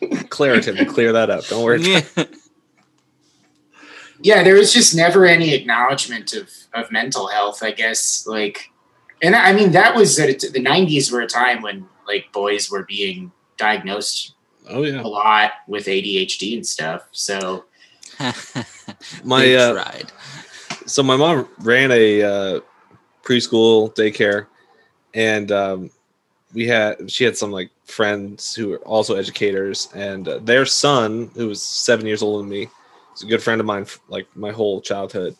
Claritin will clear that up. Don't worry. yeah. Yeah there was just never any acknowledgement of of mental health i guess like and i mean that was at the 90s were a time when like boys were being diagnosed Oh yeah. a lot with adhd and stuff so My They uh, tried. so my mom ran a uh, preschool daycare, and um, we had she had some like friends who were also educators, and uh, their son, who was seven years older than me, was a good friend of mine, like my whole childhood,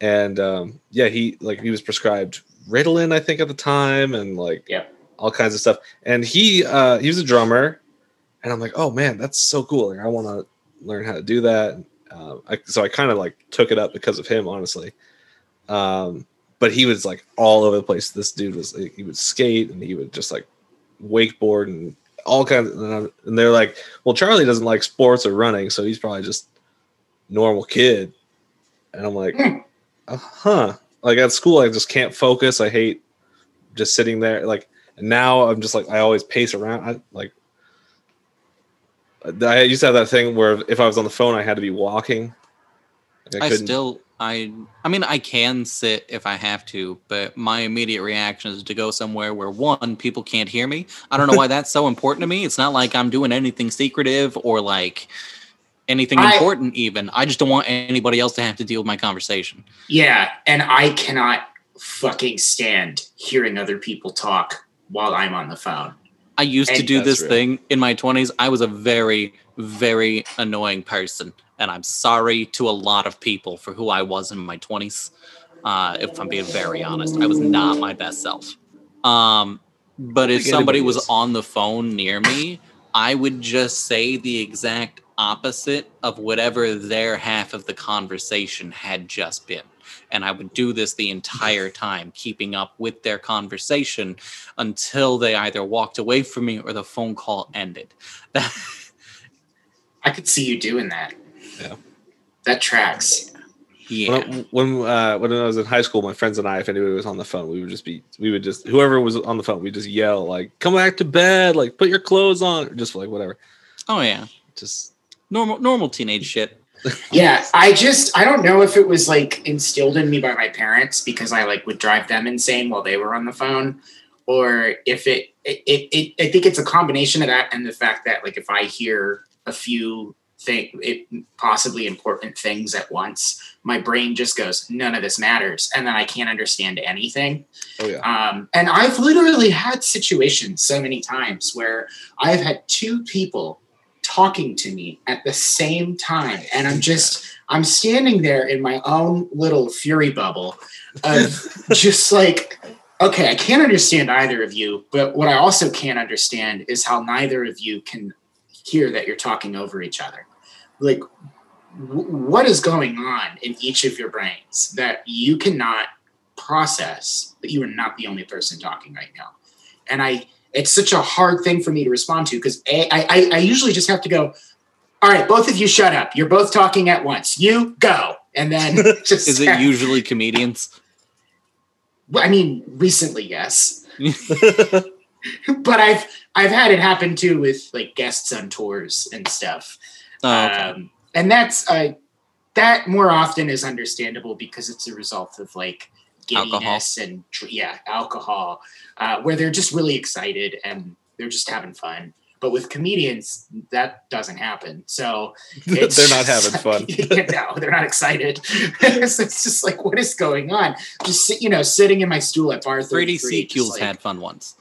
and um, yeah, he like he was prescribed Ritalin, I think, at the time, and like Yep. all kinds of stuff, and he uh, he was a drummer, and I'm like, oh man, that's so cool, like I want to learn how to do that. Um, I, so I kind of like took it up because of him, honestly. Um, but he was like all over the place. This dude was he would skate and he would just like wakeboard and all kinds. Of, and, and they're like, well, Charlie doesn't like sports or running, so he's probably just normal kid. And I'm like, uh huh. Like at school, I just can't focus. I hate just sitting there. Like now, I'm just like I always pace around. I like I used to have that thing where if I was on the phone, I had to be walking. Like, I couldn't- still, I, I mean, I can sit if I have to, but my immediate reaction is to go somewhere where one, people can't hear me. I don't know why that's so important to me. It's not like I'm doing anything secretive or like anything I- important. Even I just don't want anybody else to have to deal with my conversation. yeah and i cannot fucking stand hearing other people talk while i'm on the phone I used to do this real. thing in my 20s. I was a very, very annoying person. And I'm sorry to a lot of people for who I was in my 20s. Uh, if I'm being very honest, I was not my best self. Um, but if somebody was on the phone near me, I would just say the exact opposite of whatever their half of the conversation had just been. And I would do this the entire time, keeping up with their conversation until they either walked away from me or the phone call ended. I could see you doing that. Yeah. That tracks. yeah. When when, uh, when I was in high school, my friends and I, if anybody was on the phone, we would just be, we would just, whoever was on the phone, we just yell like, "Come back to bed!" Like, put your clothes on, just like whatever. Oh yeah. Just Normal normal teenage shit. Yeah, I just I don't know if it was like instilled in me by my parents because I like would drive them insane while they were on the phone, or if it it, it, it I think it's a combination of that and the fact that like if I hear a few thing it possibly important things at once, my brain just goes none of this matters, and then I can't understand anything. oh yeah, Um, and I've literally had situations so many times where I've had two people talking to me at the same time, and I'm just I'm standing there in my own little fury bubble of just like, okay, I can't understand either of you, but what I also can't understand is how neither of you can hear that you're talking over each other. Like, w- what is going on in each of your brains that you cannot process that you are not the only person talking right now? And I, it's such a hard thing for me to respond to because I, I, I usually just have to go, all right, both of you shut up. You're both talking at once. You go. And then just Is it usually comedians? I mean, recently, yes. but I've I've had it happen too with like guests on tours and stuff. Oh, okay. Um, and that's uh, that more often is understandable because it's a result of like Alcohol. giddiness and yeah, alcohol, uh, where they're just really excited and they're just having fun. But with comedians, that doesn't happen. So they're not having fun. no, they're not excited. so it's just like, what is going on? Just sit, you know, sitting in my stool at bar 3D 33. just sequels like, had fun once.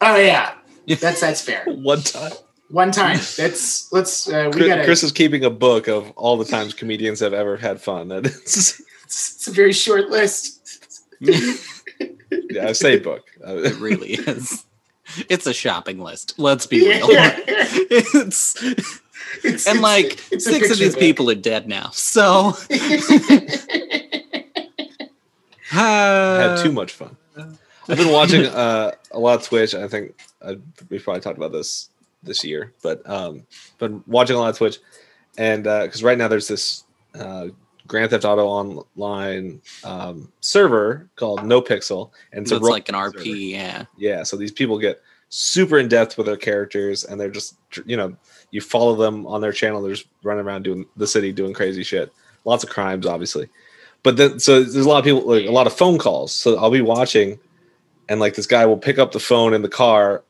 Oh yeah, that's that's fair. One time, One time. That's let's uh, we Chris, gotta. Chris is keeping a book of all the times comedians have ever had fun. That is, it's, it's a very short list. yeah, I say book. Uh, It really is. It's a shopping list. Let's be real. Yeah. it's It's- and like it's six of these book. people are dead now. So I had uh, too much fun. I've been watching uh, a lot of Twitch. I think uh, we probably talked about this this year, but um, been watching a lot of Twitch, and because right now there's this uh, Grand Theft Auto Online um, server called NoPixel, and it's, So it's like an RP, yeah. yeah. So these people get super in depth with their characters, and they're just you know you follow them on their channel. They're just running around doing the city, doing crazy shit. Lots of crimes, obviously. But then, so there's a lot of people, like a lot of phone calls. So I'll be watching, and like this guy will pick up the phone in the car,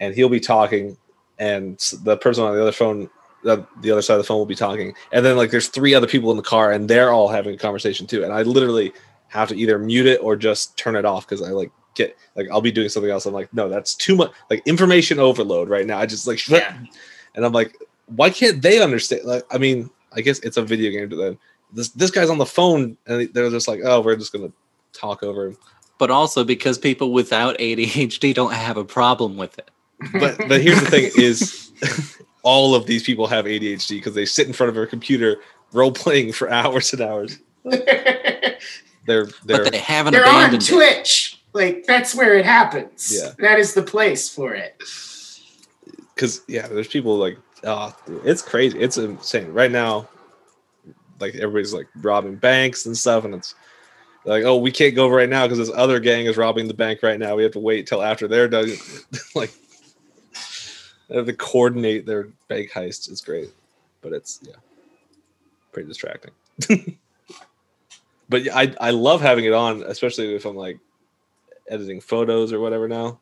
and he'll be talking, and the person on the other phone, the, the other side of the phone will be talking, and then like there's three other people in the car, and they're all having a conversation too. And I literally have to either mute it or just turn it off because I like get like I'll be doing something else. I'm like, no, that's too much like information overload right now. I just like Yeah. and I'm like, why can't they understand? Like, I mean, I guess it's a video game to them. This this guy's on the phone, and they're just like, oh, we're just gonna talk over him. But also because people without ADHD don't have a problem with it. But but here's the thing: is all of these people have ADHD because they sit in front of a computer role playing for hours and hours. They're they're But they haven't They're on abandoned it. Twitch. Like that's where it happens. Yeah. That is the place for it. because yeah, there's people like, oh, it's crazy, it's insane right now. Like everybody's like robbing banks and stuff, and it's like, oh, we can't go right now because this other gang is robbing the bank right now. We have to wait till after they're done. like, they have to coordinate their bank heist. is great, but it's yeah, pretty distracting. but yeah, I I love having it on, especially if I'm like editing photos or whatever now,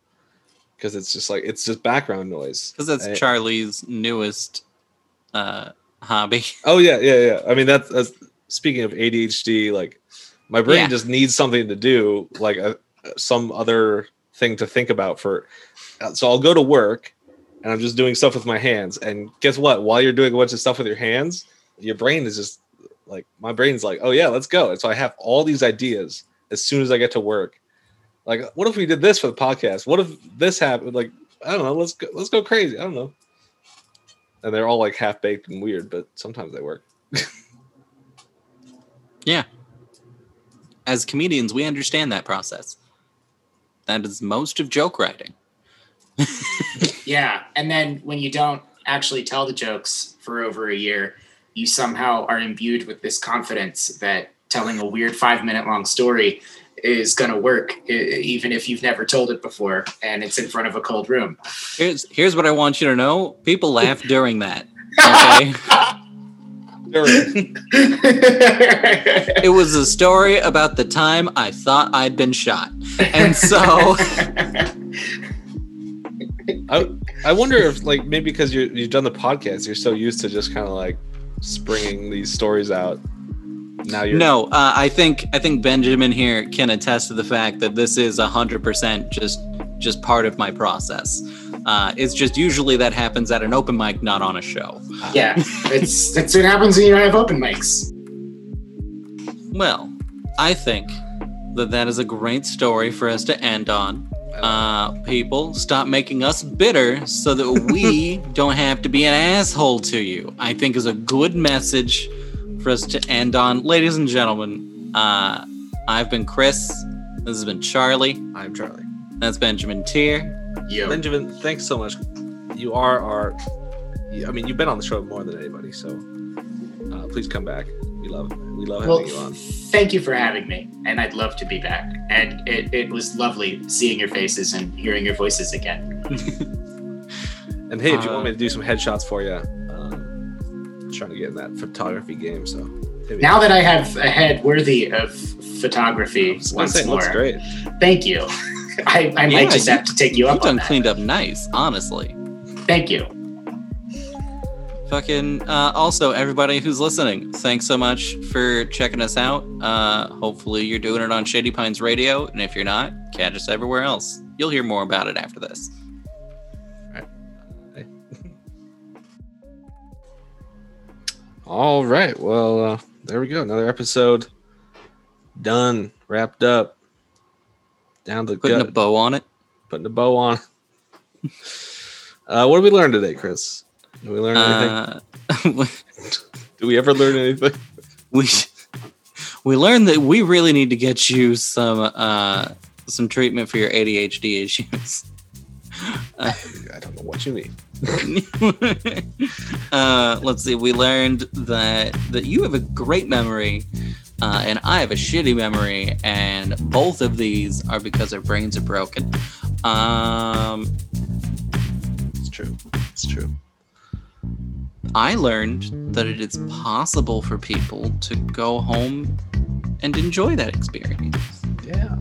because it's just like it's just background noise. Because that's I- Charlie's newest uh, hobby. Oh yeah, yeah, yeah. I mean that's, that's speaking of ADHD. Like my brain Yeah. just needs something to do, like a, some other thing to think about. For uh, so I'll go to work and I'm just doing stuff with my hands. And guess what? While you're doing a bunch of stuff with your hands, your brain is just like my brain's like, oh yeah, let's go. And so I have all these ideas as soon as I get to work. Like, what if we did this for the podcast? What if this happened? Like, I don't know. Let's go. Let's go crazy. I don't know. And they're all like half baked and weird, but sometimes they work. Yeah. As comedians, we understand that process. That is most of joke writing. Yeah, and then when you don't actually tell the jokes for over a year, you somehow are imbued with this confidence that telling a weird five minute long story is going to work, even if you've never told it before and it's in front of a cold room. Here's here's what I want you to know. People laugh during that. Okay. it was a story about the time I thought I'd been shot. And so I I wonder if like maybe because you you've done the podcast, you're so used to just kind of like springing these stories out. Now you're No, uh, I think I think Benjamin here can attest to the fact that this is hundred percent just just part of my process. Uh, it's just usually that happens at an open mic, not on a show. yeah, it's that's what happens when you have open mics. Well, I think that that is a great story for us to end on. Uh, people, stop making us bitter so that we don't have to be an asshole to you. I think is a good message for us to end on. Ladies and gentlemen, uh, I've been Chris. This has been Charlie. I'm Charlie. That's Benjamin Tier. Yo. Benjamin, thanks so much. You are our. I mean, you've been on the show more than anybody, so uh, please come back. We love we love having Well, you on. thank you for having me, and I'd love to be back. And it, it was lovely seeing your faces and hearing your voices again. And hey, if you Uh, want me to do some headshots for you, um, trying to get in that photography game. So Now that I have a head worthy of photography I was gonna once more, great. thank you. I, I Yeah, might just you- have to take you You've up on done that. cleaned up nice, honestly. Thank you. Fucking uh, also everybody who's listening, thanks so much for checking us out. Uh, hopefully you're doing it on Shady Pines Radio, and if you're not, catch us everywhere else. You'll hear more about it after this. All right. Well, uh, there we go. Another episode done, wrapped up, down the Putting gut, a bow on it. putting a bow on. uh, what did we learn today, Chris? Did we learn anything? Uh, Did we ever learn anything? we we learned that we really need to get you some uh, some treatment for your ADHD issues. I don't know what you mean. uh, let's see. We learned that that you have a great memory, uh, and I have a shitty memory, and both of these are because our brains are broken. Um, It's true. It's true. I learned that it is possible for people to go home and enjoy that experience. Yeah.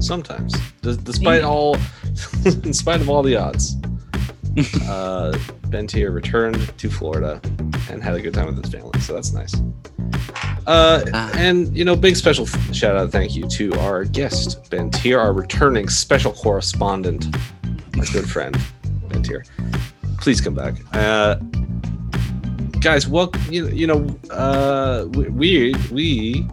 Sometimes, Des- despite all, in spite of all the odds, uh, Ben Tier returned to Florida and had a good time with his family. So that's nice. Uh, Ah. and you know, big special shout out, thank you to our guest Ben Tier, our returning special correspondent, our good friend Ben Tier. Please come back, uh, guys. Well, you you know, uh, we we, we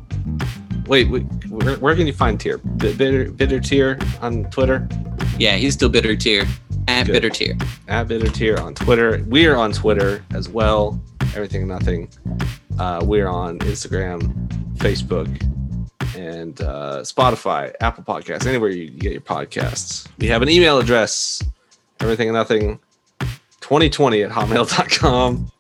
Wait, wait where, where can you find Tier? Bitter, bitter Tier on Twitter. Yeah, he's still bitter tier at Good. bitter tier. At bitter Tier on Twitter. We are on Twitter as well. Everything and nothing. Uh, we're on Instagram, Facebook, and uh, Spotify, Apple Podcasts, anywhere you get your podcasts. We have an email address. Everything and nothing. 2020 at hotmail.com.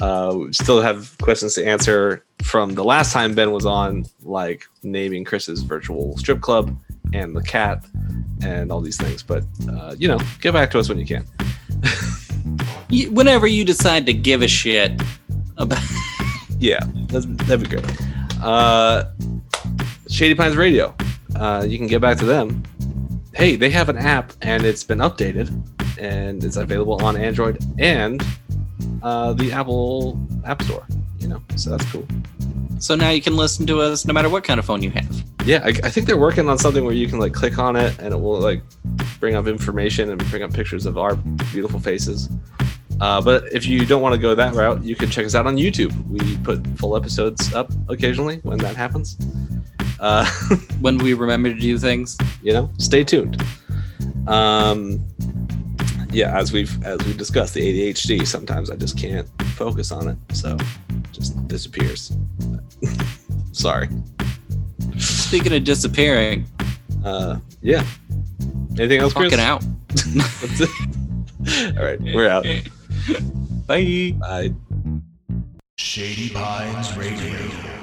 Uh, we still have questions to answer from the last time Ben was on, like naming Chris's virtual strip club and the cat and all these things. But, uh, you know, get back to us when you can. You, whenever you decide to give a shit about Yeah, that'd be great. Uh, Shady Pines Radio. Uh, you can get back to them. Hey, they have an app and it's been updated and it's available on Android and uh, the Apple App Store. You know, so that's cool. So now you can listen to us no matter what kind of phone you have. Yeah, I, I think they're working on something where you can like click on it and it will like bring up information and bring up pictures of our beautiful faces. Uh, but if you don't want to go that route, you can check us out on YouTube. We put full episodes up occasionally when that happens. Uh, when we remember to do things, you know, stay tuned. Um, yeah, as we've as we discussed, the ADHD. Sometimes I just can't focus on it, so it just disappears. Sorry. Speaking of disappearing, Uh, yeah. Anything else, Chris? fucking out. All right, we're out. Bye. Bye. Shady Pines Radio.